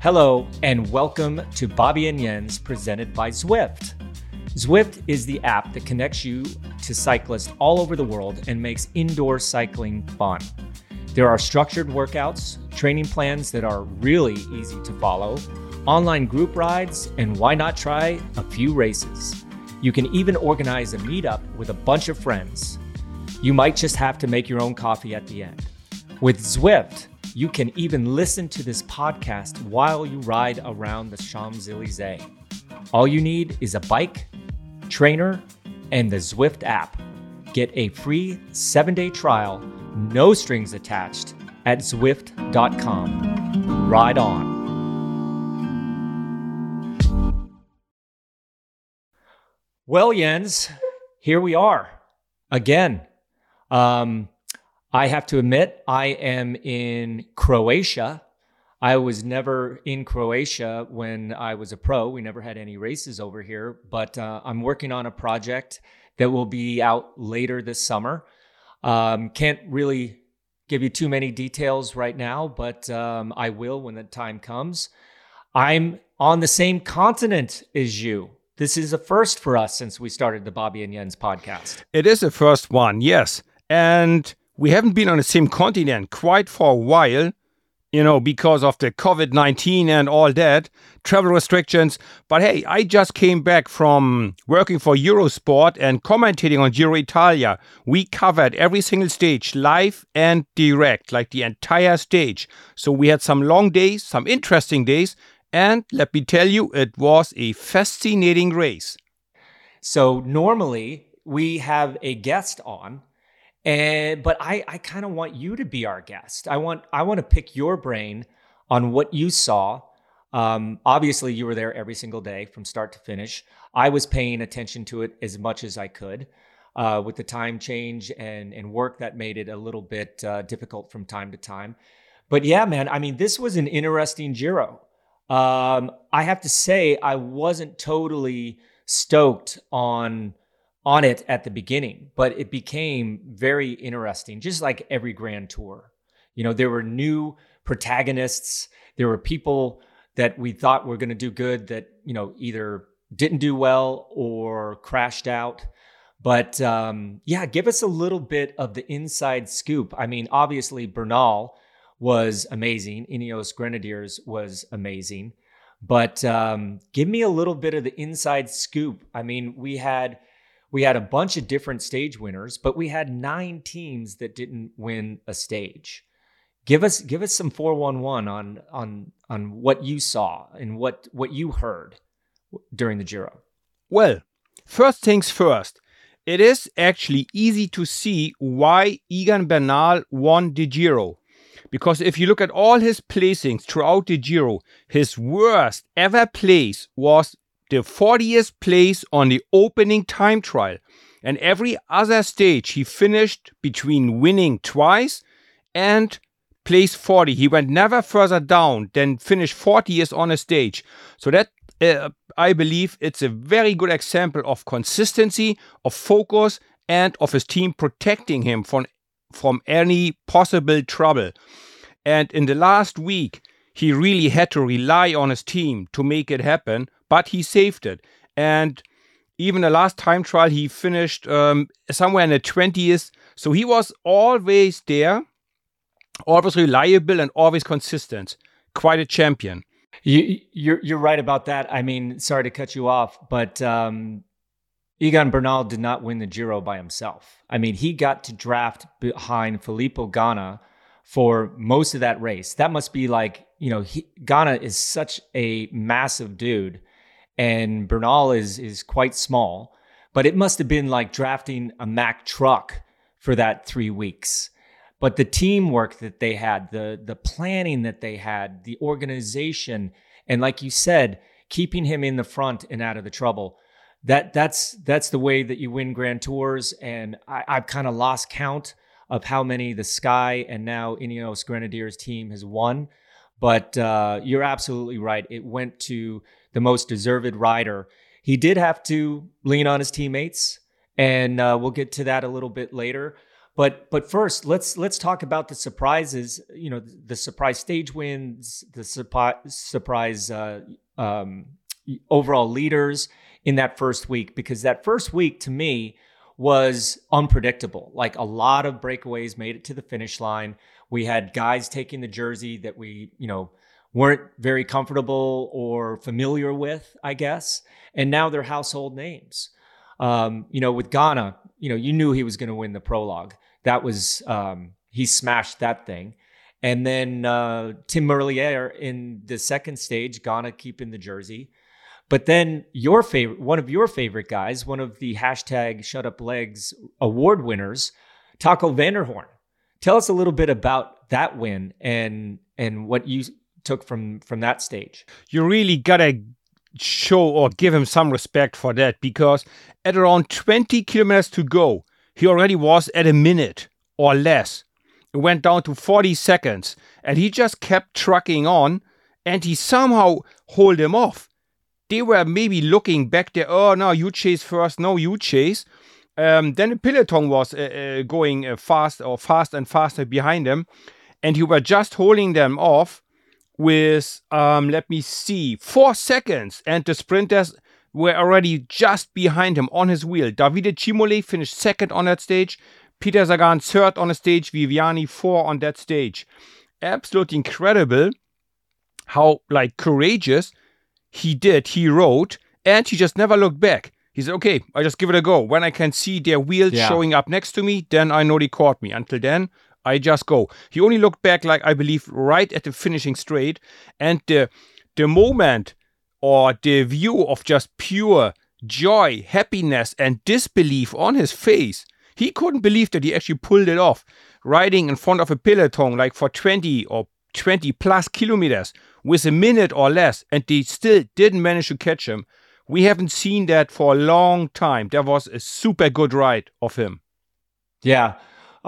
Hello, and welcome to Bobby and Jens presented by Zwift. Zwift is the app that connects you to cyclists all over the world and makes indoor cycling fun. There are structured workouts, training plans that are really easy to follow, online group rides, and why not try a few races? You can even organize a meetup with a bunch of friends. You might just have to make your own coffee at the end. With Zwift, you can even listen to this podcast while you ride around the Champs Elysees. All you need is a bike, trainer, and the Zwift app. Get a free seven day trial, no strings attached, at Zwift.com. Ride on. Well, Jens, here we are again. Um, I have to admit, I am in Croatia. I was never in Croatia when I was a pro. We never had any races over here, but uh, I'm working on a project that will be out later this summer. Um, can't really give you too many details right now, but um, I will when the time comes. I'm on the same continent as you. This is a first for us since we started the Bobby and Jens podcast. It is a first one, yes. And we haven't been on the same continent quite for a while, you know, because of the COVID 19 and all that, travel restrictions. But hey, I just came back from working for Eurosport and commentating on Giro Italia. We covered every single stage live and direct, like the entire stage. So we had some long days, some interesting days. And let me tell you, it was a fascinating race. So normally we have a guest on and but I I kind of want you to be our guest. I want I want to pick your brain on what you saw. Um, obviously, you were there every single day from start to finish. I was paying attention to it as much as I could. Uh, with the time change and and work that made it a little bit uh, difficult from time to time. But yeah, man, I mean, this was an interesting Giro. Um, I have to say, I wasn't totally stoked on on it at the beginning, but it became very interesting, just like every grand tour. You know, there were new protagonists, there were people that we thought were going to do good that, you know, either didn't do well or crashed out. But um, yeah, give us a little bit of the inside scoop. I mean, obviously, Bernal was amazing, Ineos Grenadiers was amazing. But um, give me a little bit of the inside scoop. I mean, we had we had a bunch of different stage winners, but we had nine teams that didn't win a stage. Give us give us some 411 on on on what you saw and what what you heard during the Giro. Well, first things first. It is actually easy to see why Egan Bernal won the Giro. Because if you look at all his placings throughout the Giro, his worst ever place was the 40th place on the opening time trial. And every other stage he finished between winning twice and place 40. He went never further down than finish 40th on a stage. So that uh, I believe it's a very good example of consistency, of focus, and of his team protecting him from from any possible trouble. And in the last week, he really had to rely on his team to make it happen but he saved it. And even the last time trial, he finished um, somewhere in the 20th. So he was always there, always reliable, and always consistent. Quite a champion. You, you're you're right about that. I mean, sorry to cut you off, but um, Egan Bernal did not win the Giro by himself. I mean, he got to draft behind Filippo Ganna for most of that race. That must be like you know, he, Ganna is such a massive dude and Bernal is is quite small, but it must have been like drafting a Mack truck for that three weeks. But the teamwork that they had, the the planning that they had, the organization, and like you said, keeping him in the front and out of the trouble. That that's that's the way that you win Grand Tours. And I, I've kind of lost count of how many the Sky and now Ineos Grenadiers team has won. But uh, you're absolutely right. It went to the most deserved rider. He did have to lean on his teammates, and uh, we'll get to that a little bit later. But but first, let's let's talk about the surprises. You know, the surprise stage wins, the surprise surprise uh, um, overall leaders in that first week, because that first week to me was unpredictable. Like a lot of breakaways made it to the finish line. We had guys taking the jersey that we, you know, weren't very comfortable or familiar with, I guess, and now they're household names. Um, you know, with Ganna, you know, you knew he was going to win the prologue that was um, he smashed that thing. And then uh, Tim Merlier in the second stage, Ganna keeping the jersey. But then your favorite, one of your favorite guys, one of the hashtag Shut Up Legs award winners, Taco van der Hoorn. Tell us a little bit about that win and and what you took from from that stage. You really gotta show or give him some respect for that because at around 20 kilometers to go, he already was at a minute or less. It went down to 40 seconds and he just kept trucking on and he somehow hold him off. They were maybe looking back there, oh no, you chase first, no, you chase. Um, then the peloton was uh, uh, going uh, fast or fast and faster behind them, and he were just holding them off with, um, let me see, four seconds, and the sprinters were already just behind him on his wheel. Davide Cimolai finished second on that stage. Peter Sagan third on the stage. Viviani four on that stage. Absolutely incredible how like courageous he did. He rode and he just never looked back. He said, "Okay, I just give it a go. When I can see their wheels yeah. showing up next to me, then I know they caught me. Until then, I just go." He only looked back, like I believe, right at the finishing straight, and the the moment or the view of just pure joy, happiness, and disbelief on his face. He couldn't believe that he actually pulled it off, riding in front of a peloton like for 20 or 20 plus kilometers with a minute or less, and they still didn't manage to catch him. We haven't seen that for a long time. That was a super good ride of him. Yeah.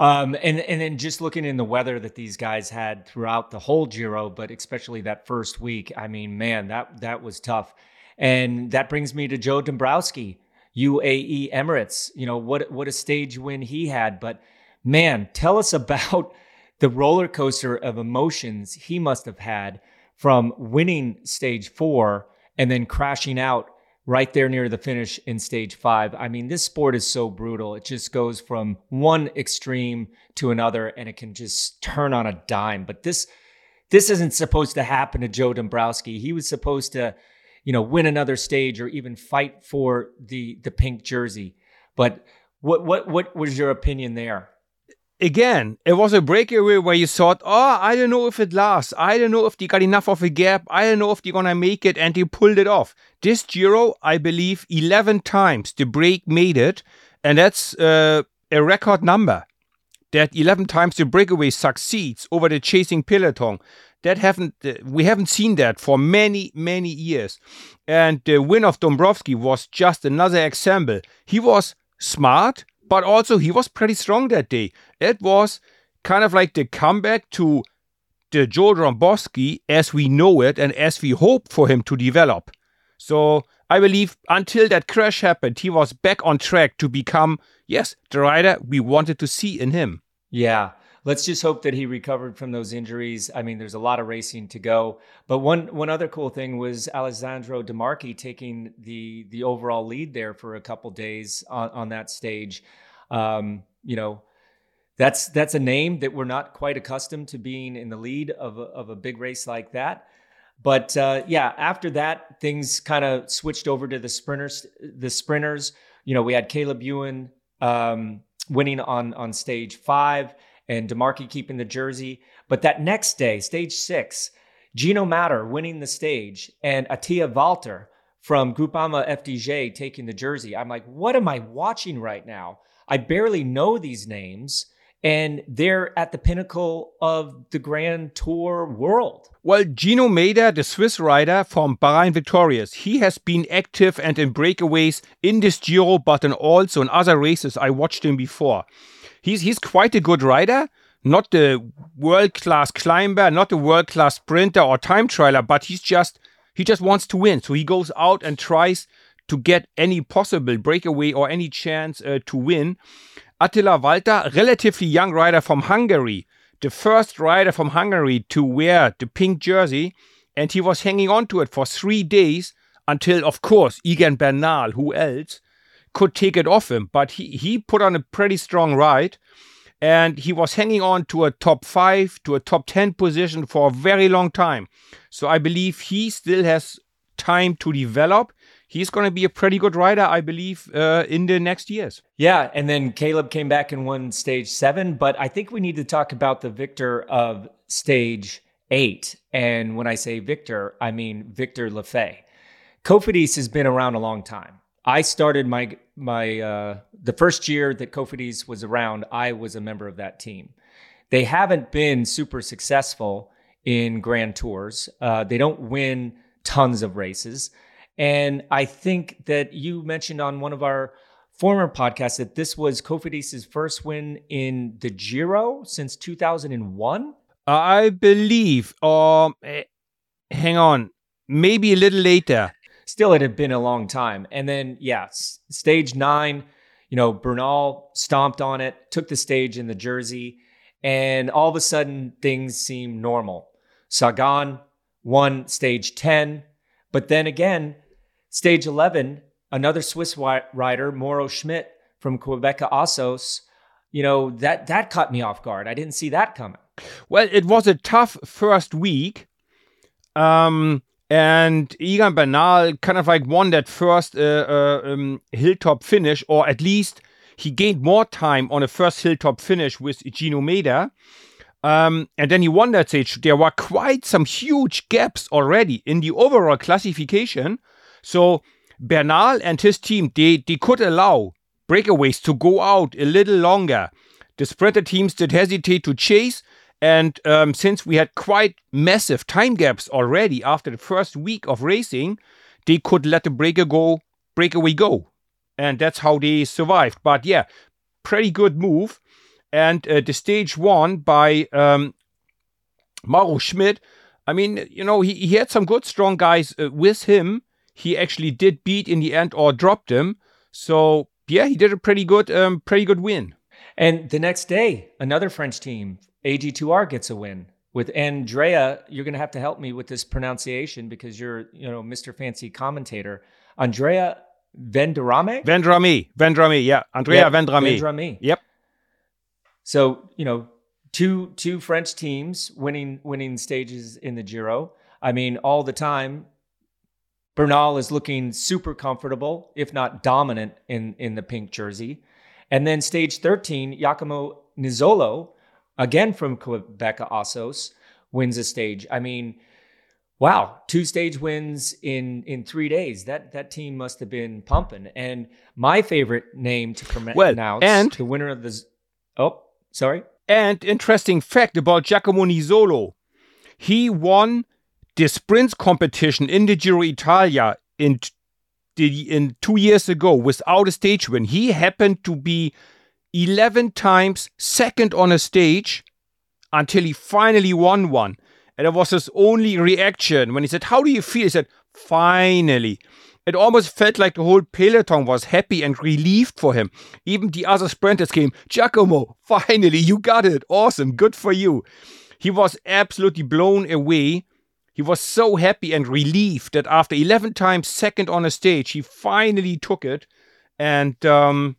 Um, and and then just looking in the weather that these guys had throughout the whole Giro, but especially that first week, I mean, man, that that was tough. And that brings me to Joe Dombrowski, UAE Emirates. You know what what a stage win he had, but man, tell us about the roller coaster of emotions he must have had from winning stage four and then crashing out right there near the finish in stage five. I mean, this sport is so brutal. It just goes from one extreme to another and it can just turn on a dime. But this this isn't supposed to happen to Joe Dombrowski. He was supposed to, you know, win another stage or even fight for the the pink jersey. But what what what was your opinion there? Again, it was a breakaway where you thought, oh, I don't know if it lasts. I don't know if they got enough of a gap. I don't know if they're going to make it. And they pulled it off. This Giro, I believe, 11 times the break made it. And that's uh, a record number. That 11 times the breakaway succeeds over the chasing peloton. That haven't uh, we haven't seen that for many many years, and the win of Dombrowski was just another example. He was smart, but also he was pretty strong that day. It was kind of like the comeback to the Joe Dombrowski as we know it and as we hope for him to develop. So I believe until that crash happened, he was back on track to become, yes, the rider we wanted to see in him. Yeah let's just hope that he recovered from those injuries. I mean, there's a lot of racing to go. But one one other cool thing was Alessandro De Marchi taking the the overall lead there for a couple days on, on that stage. Um, you know, that's that's a name that we're not quite accustomed to being in the lead of a, of a big race like that. But uh, yeah, after that, things kind of switched over to the sprinters. The sprinters, you know, we had Caleb Ewan um, winning on on stage five and De Marchi keeping the jersey. But that next day, stage six, Gino Mader winning the stage and Attila Valter from Groupama FDJ taking the jersey. I'm like, what am I watching right now? I barely know these names and they're at the pinnacle of the Grand Tour world. Well, Gino Mader, the Swiss rider from Bahrain Victorious, he has been active and in breakaways in this Giro, but also in other races. I watched him before he's he's quite a good rider. Not the world class climber, not the world class sprinter or time trialer, but he's just he just wants to win. So he goes out and tries to get any possible breakaway or any chance uh, to win. Attila Valter, relatively young rider from Hungary, the first rider from Hungary to wear the pink jersey, and he was hanging on to it for three days until, of course, Egan Bernal, who else, could take it off him. But he, he put on a pretty strong ride and he was hanging on to a top five, to a top 10 position for a very long time. So I believe he still has time to develop. He's going to be a pretty good rider, I believe, uh, in the next years. Yeah, and then Caleb came back and won stage seven. But I think we need to talk about the victor of stage eight. And when I say victor, I mean Victor Lafay. Cofidis has been around a long time. I started my my uh, the first year that Cofidis was around. I was a member of that team. They haven't been super successful in Grand Tours. Uh, they don't win tons of races, and I think that you mentioned on one of our former podcasts that this was Cofidis's first win in the Giro since 2001. I believe. Um, eh, hang on, maybe a little later still it had been a long time. And then, yeah, stage nine, you know, Bernal stomped on it, took the stage in the jersey, and all of a sudden things seem normal. Sagan won stage 10, but then again, stage 11, another Swiss rider, Mauro Schmid from Qhubeka Assos, you know, that that caught me off guard. I didn't see that coming. Well, it was a tough first week. Um, and Egan Bernal kind of like won that first uh, uh, um, hilltop finish, or at least he gained more time on a first hilltop finish with Gino Mader. Um, and then he won that stage. There were quite some huge gaps already in the overall classification. So Bernal and his team, they, they could allow breakaways to go out a little longer. The sprinter teams did hesitate to chase, and um, since we had quite massive time gaps already after the first week of racing, they could let the breaker go, breakaway go. And that's how they survived. But yeah, pretty good move. And uh, the stage one by um, Mauro Schmid, I mean, you know, he, he had some good, strong guys uh, with him. He actually did beat in the end or dropped him. So yeah, he did a pretty good, um, pretty good win. And the next day, another French team AG2R gets a win. With Andrea, you're going to have to help me with this pronunciation because you're, you know, Mr. Fancy commentator. Andrea Vendrame? Vendrame. Vendrame, yeah. Andrea yep. Vendrame. Vendrame. Yep. So, you know, two two French teams winning winning stages in the Giro. I mean, all the time Bernal is looking super comfortable, if not dominant in in the pink jersey. And then stage 13, Giacomo Nizzolo again from Qhubeka Assos, wins a stage. I mean, wow, two stage wins in in three days. That that team must have been pumping. And my favorite name to pronounce well, and the winner of the oh sorry. And interesting fact about Giacomo Nizzolo, he won the sprints competition in the Giro Italia in in two years ago without a stage win. He happened to be 11 times second on a stage until he finally won one. And it was his only reaction when he said, How do you feel? He said, Finally. It almost felt like the whole peloton was happy and relieved for him. Even the other sprinters came, Giacomo, finally, you got it. Awesome. Good for you. He was absolutely blown away. He was so happy and relieved that after 11 times second on a stage, he finally took it. And um,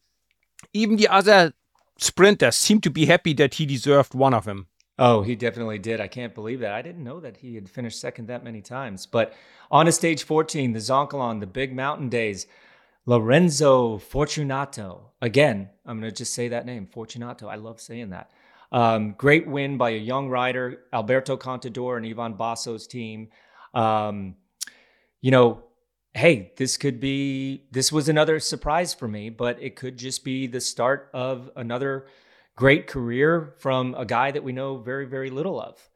even the other sprinters seemed to be happy that he deserved one of them. Oh, he definitely did. I can't believe that. I didn't know that he had finished second that many times. But on to stage 14, the Zoncolan, the big mountain days, Lorenzo Fortunato. Again, I'm going to just say that name, Fortunato. I love saying that. Um, great win by a young rider, Alberto Contador and Ivan Basso's team. Um, you know, hey, this could be, this was another surprise for me, but it could just be the start of another great career from a guy that we know very, very little of.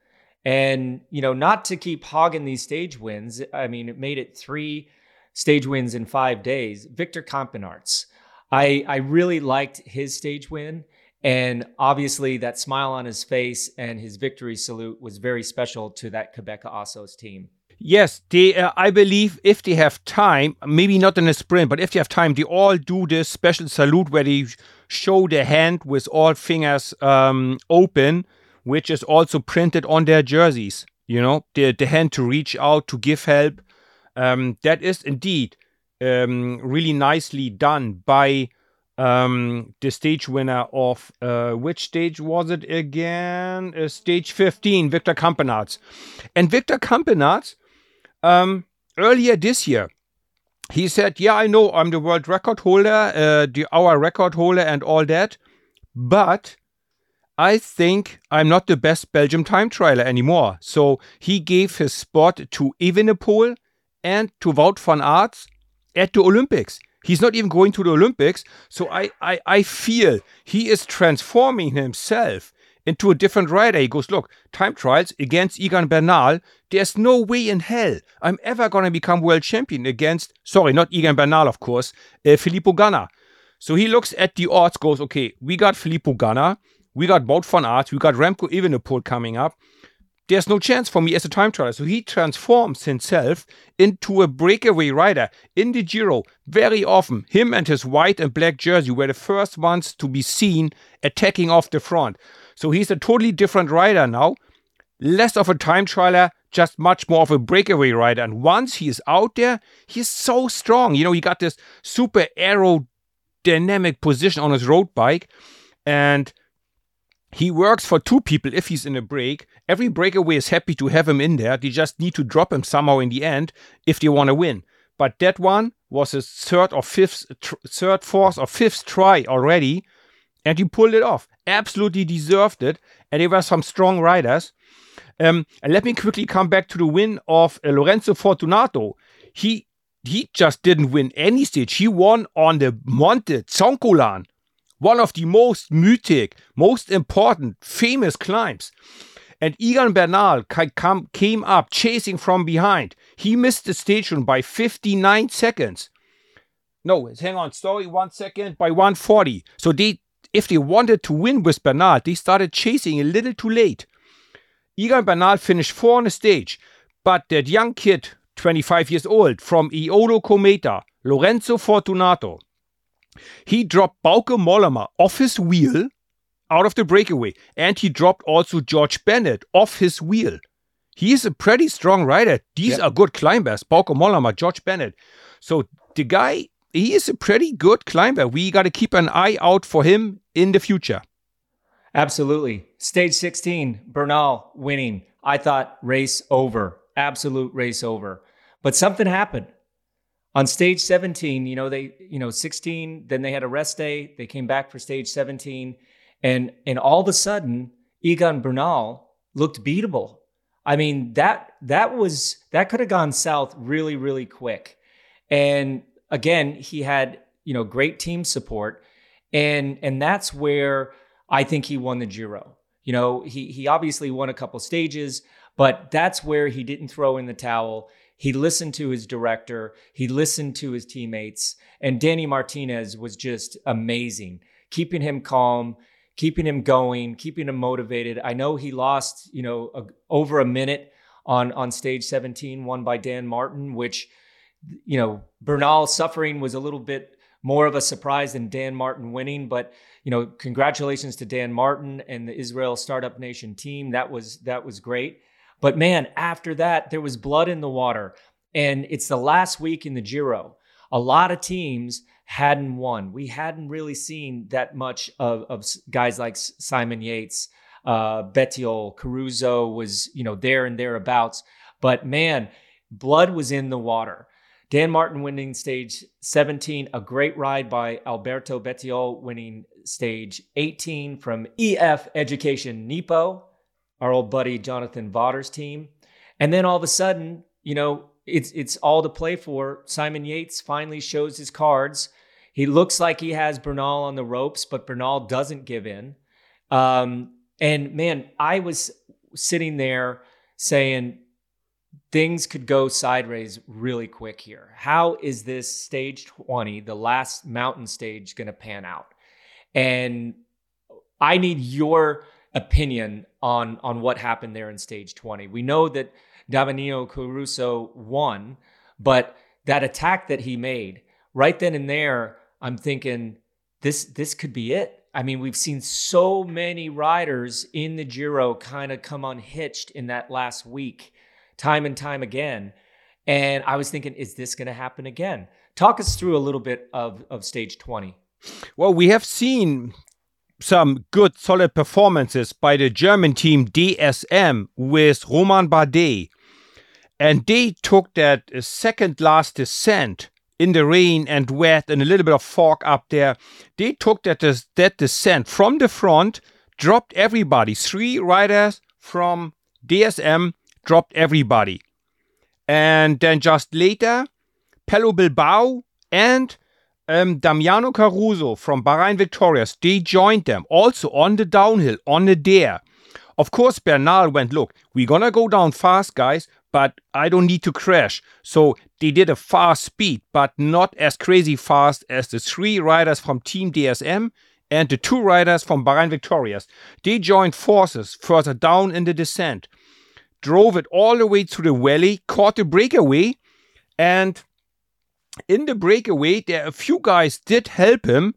And, you know, not to keep hogging these stage wins, I mean, it made it three stage wins in five days. Victor Campenaerts. I, I really liked his stage win. And obviously, that smile on his face and his victory salute was very special to that Qhubeka Assos team. Yes, they. Uh, I believe if they have time, maybe not in a sprint, but if they have time, they all do this special salute where they show their hand with all fingers um, open, which is also printed on their jerseys. You know, the, the hand to reach out to give help. Um, that is indeed um, really nicely done by um, the stage winner of uh, which stage was it again? Uh, stage 15, Victor Campenaerts. And Victor Campenaerts, um, earlier this year, he said, Yeah, I know I'm the world record holder, uh, the hour record holder, and all that, but I think I'm not the best Belgium time trialer anymore. So he gave his spot to Evenepoel and to Wout van Aert at the Olympics. He's not even going to the Olympics. So I, I, I feel he is transforming himself into a different rider. He goes, Look, time trials against Egan Bernal. There's no way in hell I'm ever going to become world champion against, sorry, not Egan Bernal, of course, uh, Filippo Ganna. So he looks at the odds, goes, Okay, we got Filippo Ganna. We got Wout van Aert. We got Remco Evenepoel coming up there's no chance for me as a time trialer. So he transforms himself into a breakaway rider in the Giro. Very often, him and his white and black jersey were the first ones to be seen attacking off the front. So he's a totally different rider now. Less of a time trialer, just much more of a breakaway rider. And once he is out there, he's so strong. You know, he got this super aerodynamic position on his road bike. And he works for two people if he's in a break. Every breakaway is happy to have him in there. They just need to drop him somehow in the end if they want to win. But that one was his third or fifth, tr- third, fourth, or fifth try already, and he pulled it off. Absolutely deserved it. And there were some strong riders. Um, and let me quickly come back to the win of uh, Lorenzo Fortunato. He he just didn't win any stage. He won on the Monte Zoncolan one of the most mythic, most important, famous climbs. And Egan Bernal came up chasing from behind. He missed the stage run by 59 seconds. No, hang on, story one second by 140. So they, if they wanted to win with Bernal, they started chasing a little too late. Egan Bernal finished four on the stage, but that young kid, 25 years old, from Eolo Cometa, Lorenzo Fortunato, he dropped Bauke Mollema off his wheel out of the breakaway, and he dropped also George Bennett off his wheel. He's a pretty strong rider. These are good climbers. Bauke Mollema, George Bennett. So the guy, he is a pretty good climber. We got to keep an eye out for him in the future. Absolutely. Stage 16, Bernal winning. I thought race over, absolute race over. But something happened on stage 17 you know they you know 16 then they had a rest day they came back for stage 17 and and all of a sudden egan bernal looked beatable i mean that that was that could have gone south really really quick and again he had you know great team support and and that's where i think he won the giro. You know he he obviously won a couple stages but that's where he didn't throw in the towel. He listened to his director, he listened to his teammates, and Danny Martinez was just amazing, keeping him calm, keeping him going, keeping him motivated. I know he lost, you know, a, over a minute on on stage 17, won by Dan Martin, which you know, Bernal suffering was a little bit more of a surprise than Dan Martin winning, but you know, congratulations to Dan Martin and the Israel Startup Nation team. That was that was great. But man, after that, there was blood in the water. And it's the last week in the Giro. A lot of teams hadn't won. We hadn't really seen that much of, of guys like Simon Yates, uh, Caruso was, you know, there and thereabouts. But man, blood was in the water. Dan Martin winning stage 17, a great ride by Alberto Bettiol winning stage 18 from EF Education Nippo our old buddy Jonathan Vaughters' team. And then all of a sudden, you know, it's it's all to play for. Simon Yates finally shows his cards. He looks like he has Bernal on the ropes, but Bernal doesn't give in. Um, and man, I was sitting there saying things could go sideways really quick here. How is this stage 20, the last mountain stage, going to pan out? And I need your opinion on on what happened there in stage 20. We know that Damiano Caruso won, but that attack that he made right then and there, I'm thinking this this could be it. I mean, we've seen so many riders in the Giro kind of come unhitched in that last week, time and time again. And I was thinking, is this going to happen again? Talk us through a little bit of, of stage 20. Well, we have seen some good, solid performances by the German team DSM with Romain Bardet. And they took that second last descent in the rain and wet and a little bit of fog up there. They took that, that descent from the front, dropped everybody. Three riders from DSM dropped everybody. And then just later, Pello Bilbao and um, Damiano Caruso from Bahrain Victorious, they joined them also on the downhill, on the dare. Of course, Bernal went, look, we're gonna go down fast, guys, but I don't need to crash. So they did a fast speed, but not as crazy fast as the three riders from Team DSM and the two riders from Bahrain Victorious. They joined forces further down in the descent, drove it all the way to the valley, caught the breakaway, and in the breakaway, there a few guys did help him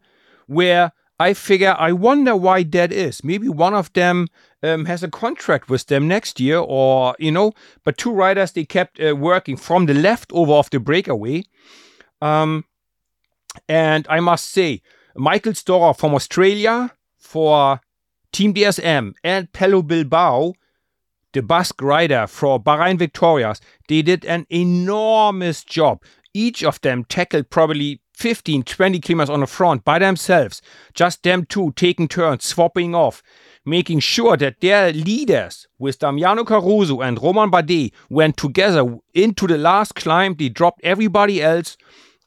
where I figure I wonder why that is. Maybe one of them um, has a contract with them next year, or you know. But two riders they kept uh, working from the leftover of the breakaway, um, and I must say, Michael Storer from Australia for Team DSM and Pello Bilbao, the Basque rider for Bahrain Victorious, they did er an enormous job each of them tackled probably 15, 20 kilometers on the front by themselves, just them two taking turns, swapping off, making sure that their leaders, with Damiano Caruso and Romain Bardet, went together into the last climb. They dropped everybody else.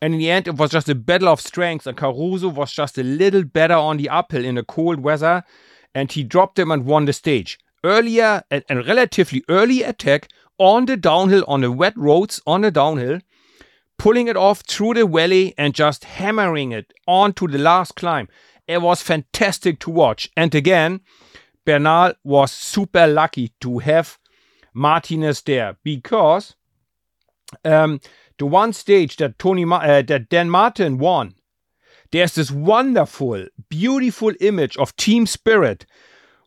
And in the end, it was just a battle of strength. And Caruso was just a little better on the uphill in the cold weather. And he dropped them and won the stage. Earlier, a, a relatively early attack on the downhill, on the wet roads, on the downhill pulling it off through the valley and just hammering it onto the last climb. It was fantastic to watch. And again, Bernal was super lucky to have Martinez there because um, the one stage that Tony Ma- uh, that Dan Martin won, there's this wonderful, beautiful image of team spirit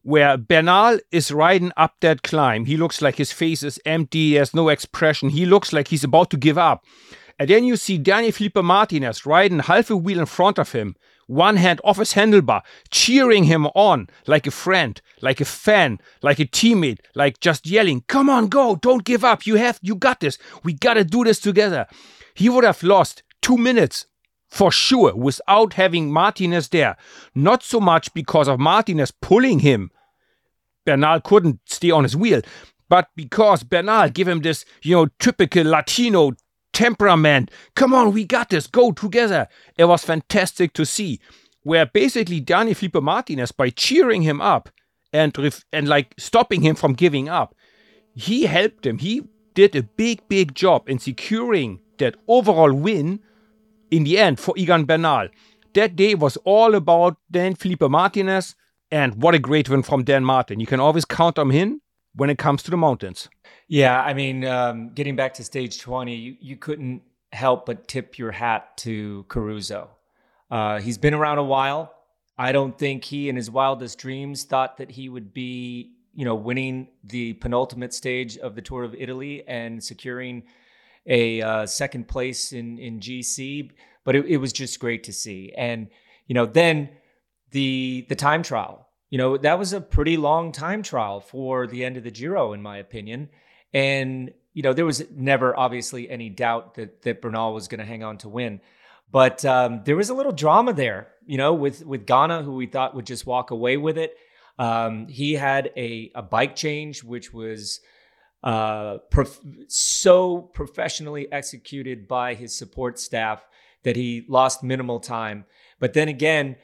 where Bernal is riding up that climb. He looks like his face is empty, there's no expression. He looks like he's about to give up. And then you see Daniel Felipe Martinez riding half a wheel in front of him, one hand off his handlebar, cheering him on like a friend, like a fan, like a teammate, like just yelling, Come on, go, don't give up. You have, you got this. We gotta do this together. He would have lost two minutes for sure without having Martinez there. Not so much because of Martinez pulling him. Bernal couldn't stay on his wheel, but because Bernal gave him this, you know, typical Latino temperament. Come on, we got this. Go together. It was fantastic to see. Where basically Danny Felipe Martinez, by cheering him up and and like stopping him from giving up, he helped him. He did a big, big job in securing that overall win in the end for Egan Bernal. That day was all about Dan Felipe Martinez, and what a great win from Dan Martin. You can always count on him when it comes to the mountains. Yeah, I mean, um, getting back to stage 20, you, you couldn't help but tip your hat to Caruso. Uh, he's been around a while. I don't think he, in his wildest dreams, thought that he would be, you know, winning the penultimate stage of the Tour of Italy and securing a uh, second place in in GC. But it, it was just great to see. And you know, then the the time trial. You know, that was a pretty long time trial for the end of the Giro, in my opinion. And, you know, there was never obviously any doubt that, that Bernal was going to hang on to win. But um, there was a little drama there, you know, with, with Ganna, who we thought would just walk away with it. Um, he had a, a bike change, which was uh, prof- so professionally executed by his support staff that he lost minimal time. But then again,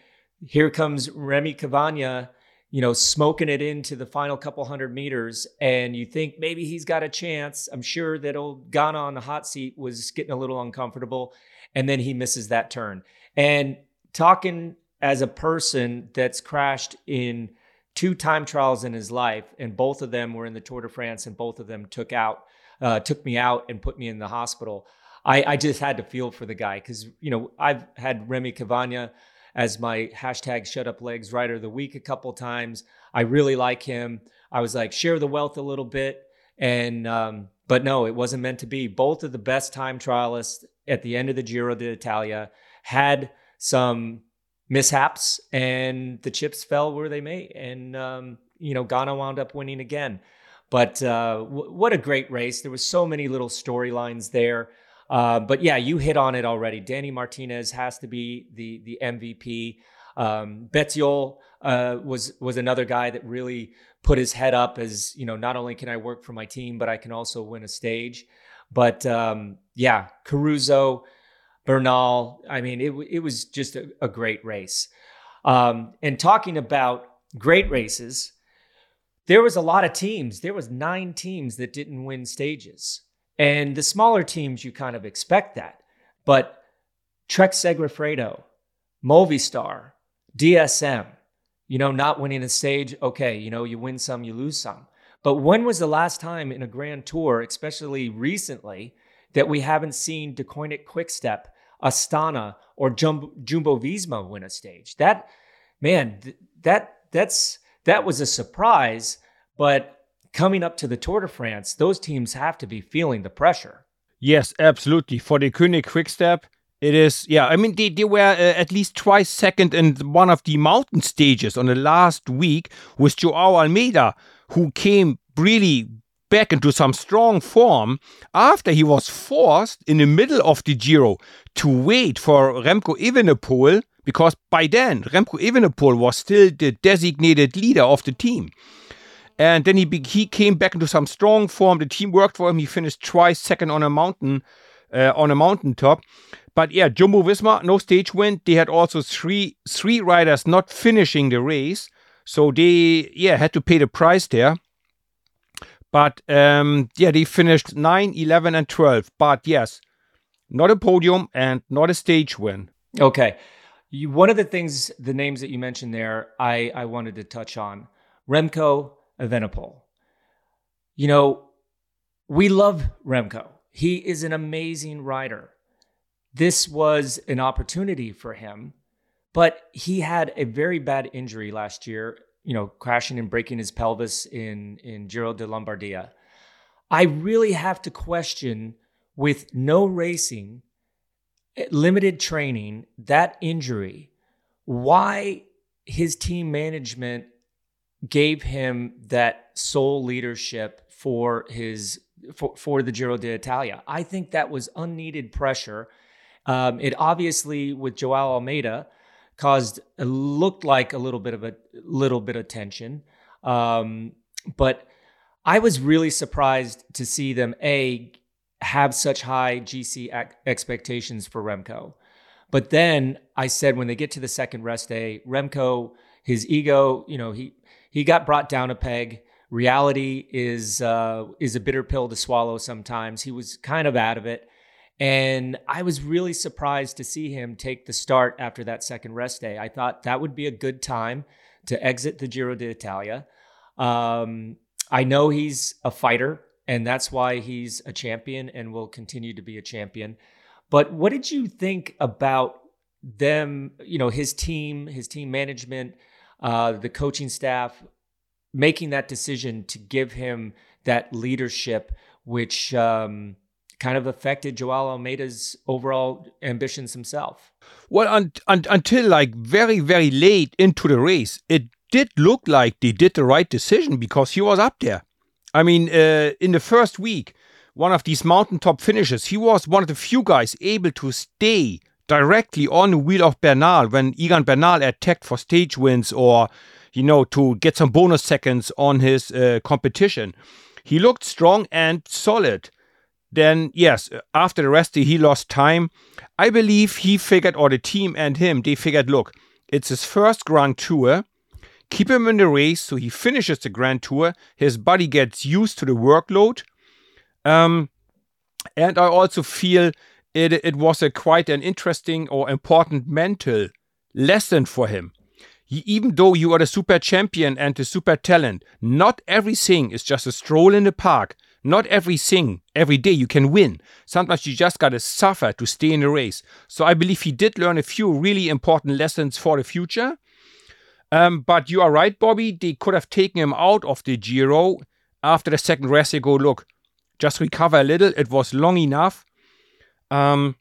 here comes Rémi Cavagna you know, smoking it into the final couple hundred meters, and you think maybe he's got a chance. I'm sure that old Ganna on the hot seat was getting a little uncomfortable, and then he misses that turn. And talking as a person that's crashed in two time trials in his life, and both of them were in the Tour de France, and both of them took out, uh, took me out and put me in the hospital. I, I just had to feel for the guy because you know I've had Rémi Cavagna as my hashtag shut up legs rider of the week a couple times. I really like him. I was like, share the wealth a little bit. And, um, but no, it wasn't meant to be. Both of the best time trialists at the end of the Giro d'Italia had some mishaps and the chips fell where they may. And, um, you know, Ganna wound up winning again. But uh, w- what a great race. There was so many little storylines there. Uh, but yeah, you hit on it already. Danny Martinez has to be the the MVP. Um, uh, was was another guy that really put his head up as you know. Not only can I work for my team, but I can also win a stage. But um, yeah, Caruso, Bernal. I mean, it it was just a, a great race. Um, and talking about great races, there was a lot of teams. There was nine teams that didn't win stages. And the smaller teams, you kind of expect that. But Trek Segafredo, Movistar, DSM, you know, not winning a stage, okay, you know, you win some, you lose some. But when was the last time in a grand tour, especially recently, that we haven't seen Deceuninck Quickstep, Astana, or Jumbo, Jumbo Visma win a stage? That, man, that that's that was a surprise, but coming up to the Tour de France, those teams have to be feeling the pressure. Yes, absolutely. For Deceuninck Quickstep, it is, yeah. I mean, they, they were uh, at least twice second in one of the mountain stages on the last week with Joao Almeida, who came really back into some strong form after he was forced in the middle of the Giro to wait for Remco Evenepoel because by then Remco Evenepoel was still the designated leader of the team. And then he be- he came back into some strong form. The team worked for him. He finished twice second on a mountain, uh, on a mountaintop. But yeah, Jumbo Visma no stage win. They had also three three riders not finishing the race, so they yeah had to pay the price there. But um, yeah, they finished 9, 11, and 12. But yes, not a podium and not a stage win. Okay. You, one of the things, the names that you mentioned there, I, I wanted to touch on Remco Evenepoel. You know, we love Remco. He is an amazing rider. This was an opportunity for him, but he had a very bad injury last year, you know, crashing and breaking his pelvis in, in Giro de Lombardia. I really have to question with no racing, limited training, that injury, why his team management gave him that sole leadership for his for, for the Giro d'Italia. I think that was unneeded pressure. Um, it obviously with Joao Almeida caused it looked like a little bit of a little bit of tension, um, but I was really surprised to see them a have such high GC ac- expectations for Remco. But then I said when they get to the second rest day, Remco, his ego, you know, he he got brought down a peg. Reality is uh, is a bitter pill to swallow. Sometimes he was kind of out of it, and I was really surprised to see him take the start after that second rest day. I thought that would be a good time to exit the Giro d'Italia. Um, I know he's a fighter, and that's why he's a champion and will continue to be a champion. But what did you think about them? You know, his team, his team management uh, the coaching staff making that decision to give him that leadership, which um, kind of affected Joao Almeida's overall ambitions himself. Well, un- un- until like very, very late into the race, it did look like they did the right decision because he was up there. I mean, uh, in the first week, one of these mountaintop finishes, he was one of the few guys able to stay directly on the wheel of Bernal when Egan Bernal attacked for stage wins or, you know, to get some bonus seconds on his uh, competition. He looked strong and solid. Then, yes, after the rest, he lost time. I believe he figured, or the team and him, they figured, look, it's his first Grand Tour. Keep him in the race so he finishes the Grand Tour. His body gets used to the workload. Um, and I also feel it, it was a quite an interesting or important mental lesson for him. He, even though you are the super champion and the super talent, not everything is just a stroll in the park. Not everything, every day you can win. Sometimes you just gotta suffer to stay in the race. So I believe he did learn a few really important lessons for the future. Um, but you are right, Bobby. They could have taken him out of the Giro after the second race. They go, look, just recover a little. It was long enough. Um,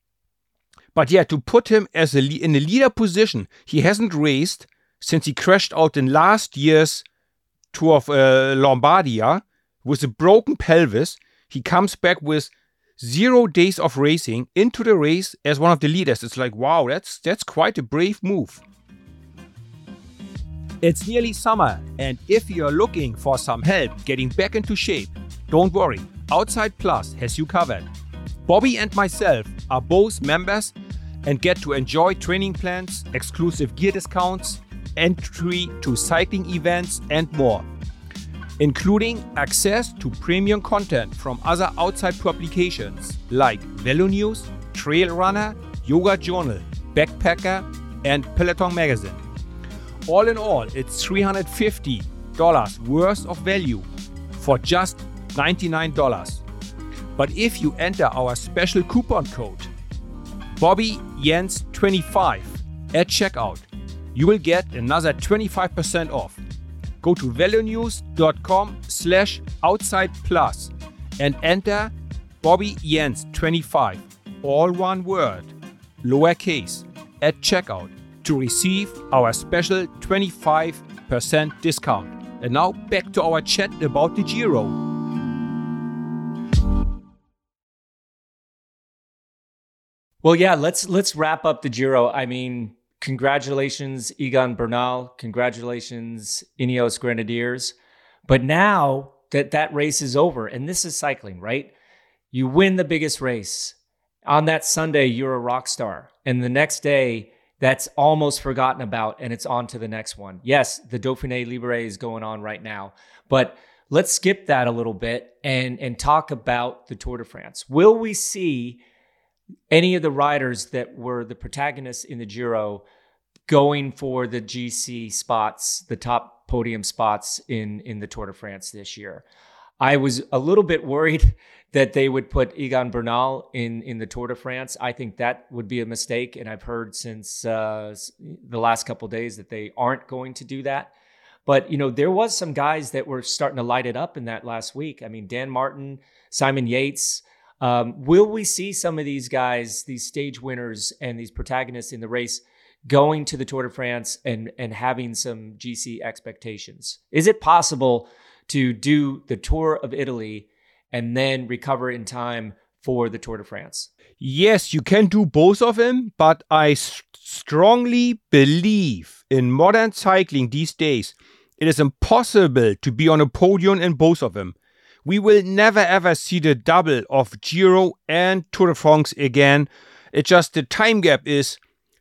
but yeah, to put him as a in the leader position, he hasn't raced since he crashed out in last year's Tour of uh, Lombardia with a broken pelvis. He comes back with zero days of racing into the race as one of the leaders. It's like, wow, that's that's quite a brave move. It's nearly summer, and if you're looking for some help getting back into shape, don't worry, Outside Plus has you covered. Bobby and myself are both members and get to enjoy training plans, exclusive gear discounts, entry to cycling events, and more, including access to premium content from other outside publications like VeloNews, Trail Runner, Yoga Journal, Backpacker, and Peloton Magazine. All in all, it's $350 worth of value for just $99. But if you enter our special coupon code, Bobby Jens 25 at checkout, you will get another 25% off. Go to velonews.com slash outside plus and enter Bobby Jens 25, all one word, lowercase, at checkout to receive our special 25% discount. And now back to our chat about the Giro. Well, yeah, let's let's wrap up the Giro. I mean, congratulations, Egan Bernal. Congratulations, Ineos Grenadiers. But now that that race is over, and this is cycling, right? You win the biggest race. On that Sunday, you're a rock star. And the next day, that's almost forgotten about, and it's on to the next one. Yes, the Dauphiné Libéré is going on right now, but let's skip that a little bit and and talk about the Tour de France. Will we see any of the riders that were the protagonists in the Giro going for the GC spots, the top podium spots in in the Tour de France this year. I was a little bit worried that they would put Egan Bernal in in the Tour de France. I think that would be a mistake, and I've heard since uh, the last couple days that they aren't going to do that. But you know, there was some guys that were starting to light it up in that last week. I mean, Dan Martin, Simon Yates. Um, will we see some of these guys, these stage winners, and these protagonists in the race? going to the Tour de France and and having some GC expectations? Is it possible to do the Tour of Italy and then recover in time for the Tour de France? Yes, you can do both of them, but I strongly believe in modern cycling these days it is impossible to be on a podium in both of them we will never ever see the double of Giro and Tour de France again. It's just the time gap is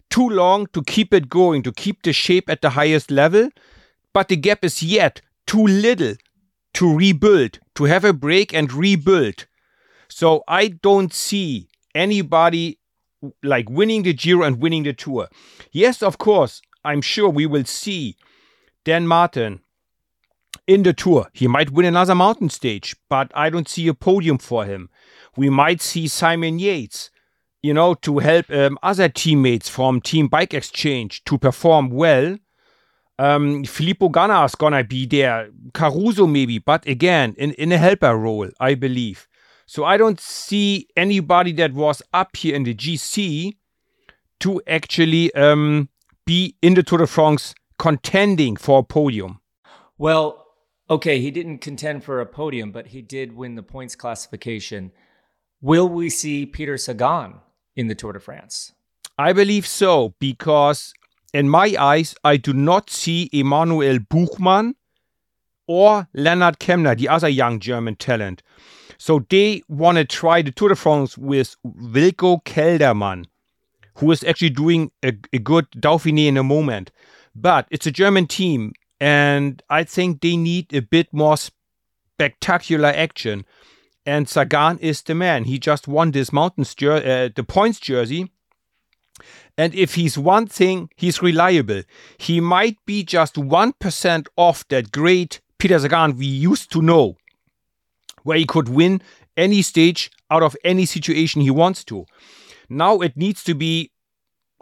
too long to keep it going, to keep the shape at the highest level, but the gap is yet too little to rebuild, to have a break and rebuild. So I don't see anybody like winning the Giro and winning the Tour. Yes, of course, I'm sure we will see Dan Martin, in the tour. He might win another mountain stage, but I don't see a podium for him. We might see Simon Yates, you know, to help um, other teammates from Team Bike Exchange to perform well. Um, Filippo Ganna is gonna be there, Caruso maybe, but again, in, in a helper role, I believe. So I don't see anybody that was up here in the GC to actually um, be in the Tour de France contending for a podium. Well, okay, he didn't contend for a podium, but he did win the points classification. Will we see Peter Sagan in the Tour de France? I believe so, because in my eyes, I do not see Emanuel Buchmann or Lennard Kämna, the other young German talent. So they want to try the Tour de France with Wilco Kelderman, who is actually doing a, a good Dauphiné in a moment. But it's a German team and I think they need a bit more spectacular action. And Sagan is the man. He just won this mountains jer- uh, the points jersey. And if he's one thing, he's reliable. He might be just 1% off that great Peter Sagan we used to know. where he could win any stage out of any situation he wants to. Now it needs to be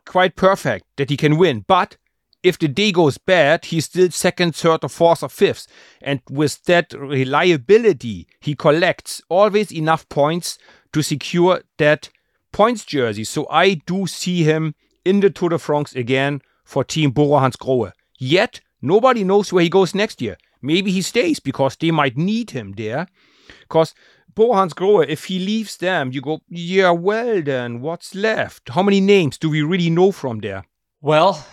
quite perfect that he can win, but if the day goes bad, he's still second, third, or fourth, or fifth. And with that reliability, he collects always enough points to secure that points jersey. So I do see him in the Tour de France again for Team Bora Hansgrohe. Yet, nobody knows where he goes next year. Maybe he stays because they might need him there. Because Bora Hansgrohe, if he leaves them, you go, yeah, well then, what's left? How many names do we really know from there? Well,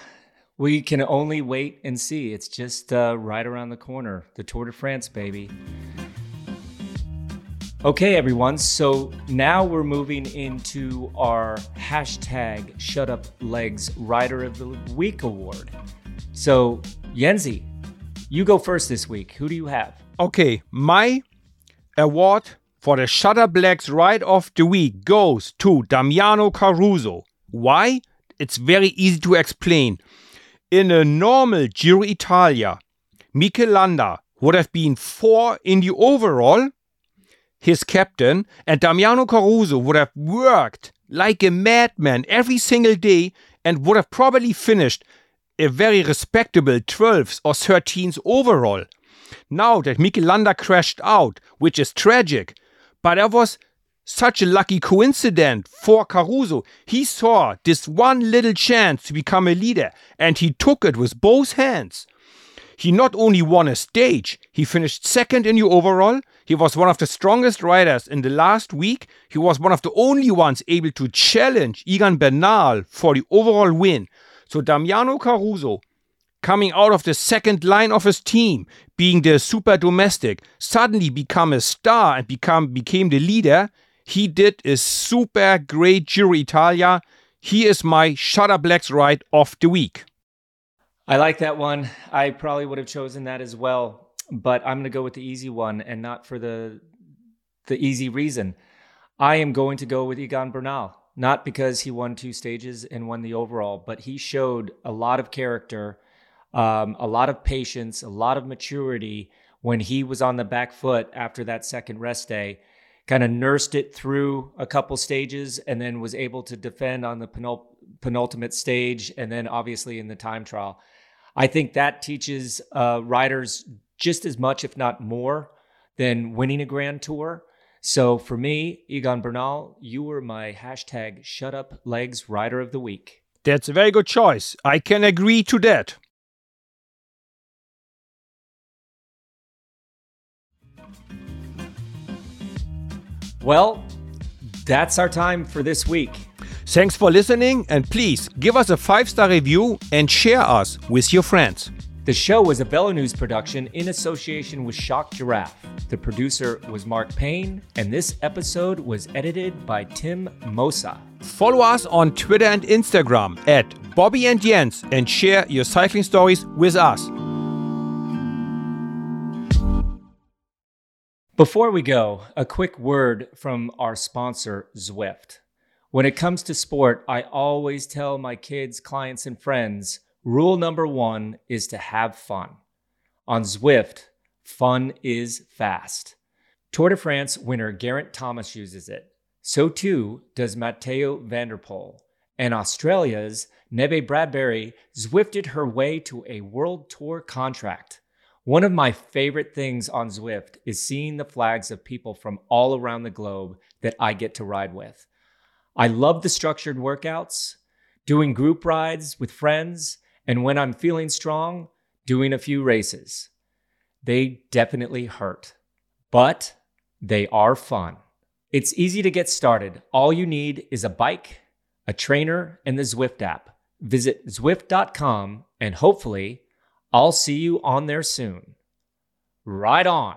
we can only wait and see. It's just uh, right around the corner. The Tour de France, baby. Okay, everyone. So now we're moving into our hashtag Shut Up Legs Rider of the Week award. So, Yenzi, you go first this week. Who do you have? Okay, my award for the Shut Up Legs Ride of the Week goes to Damiano Caruso. Why? It's very easy to explain. In a normal Giro Italia, Mikel Landa would have been four in the overall, his captain, and Damiano Caruso would have worked like a madman every single day and would have probably finished a very respectable 12th or 13th overall. Now that Mikel Landa crashed out, which is tragic, but that was such a lucky coincidence for Caruso. He saw this one little chance to become a leader and he took it with both hands. He not only won a stage, he finished second in the overall. He was one of the strongest riders in the last week. He was one of the only ones able to challenge Egan Bernal for the overall win. So Damiano Caruso, coming out of the second line of his team, being the super domestic, suddenly become a star and become became the leader he did a super great Giro Italia. He is my Shut Up Legs ride of the week. I like that one. I probably would have chosen that as well, but I'm going to go with the easy one and not for the the easy reason. I am going to go with Egan Bernal, not because he won two stages and won the overall, but he showed a lot of character, um, a lot of patience, a lot of maturity when he was on the back foot after that second rest day kind of nursed it through a couple stages and then was able to defend on the penult- penultimate stage and then obviously in the time trial. I think that teaches uh, riders just as much, if not more, than winning a grand tour. So for me, Egan Bernal, you were my hashtag shut up legs rider of the week. That's a very good choice. I can agree to that. Well, that's our time for this week. Thanks for listening, and please give us a five star review and share us with your friends. The show was a VeloNews production in association with Shocked Giraffe. The producer was Mark Payne, and this episode was edited by Tim Mossa. Follow us on Twitter and Instagram at Bobby and Jens and share your cycling stories with us. Before we go, a quick word from our sponsor, Zwift. When it comes to sport, I always tell my kids, clients, and friends rule number one is to have fun. On Zwift, fun is fast. Tour de France winner Geraint Thomas uses it. So too does Mathieu van der Poel. And Australia's Neve Bradbury Zwifted her way to a World Tour contract. One of my favorite things on Zwift is seeing the flags of people from all around the globe that I get to ride with. I love the structured workouts, doing group rides with friends, and when I'm feeling strong, doing a few races. They definitely hurt, but they are fun. It's easy to get started. All you need is a bike, a trainer, and the Zwift app. Visit Zwift.com and hopefully, I'll see you on there soon. Right on.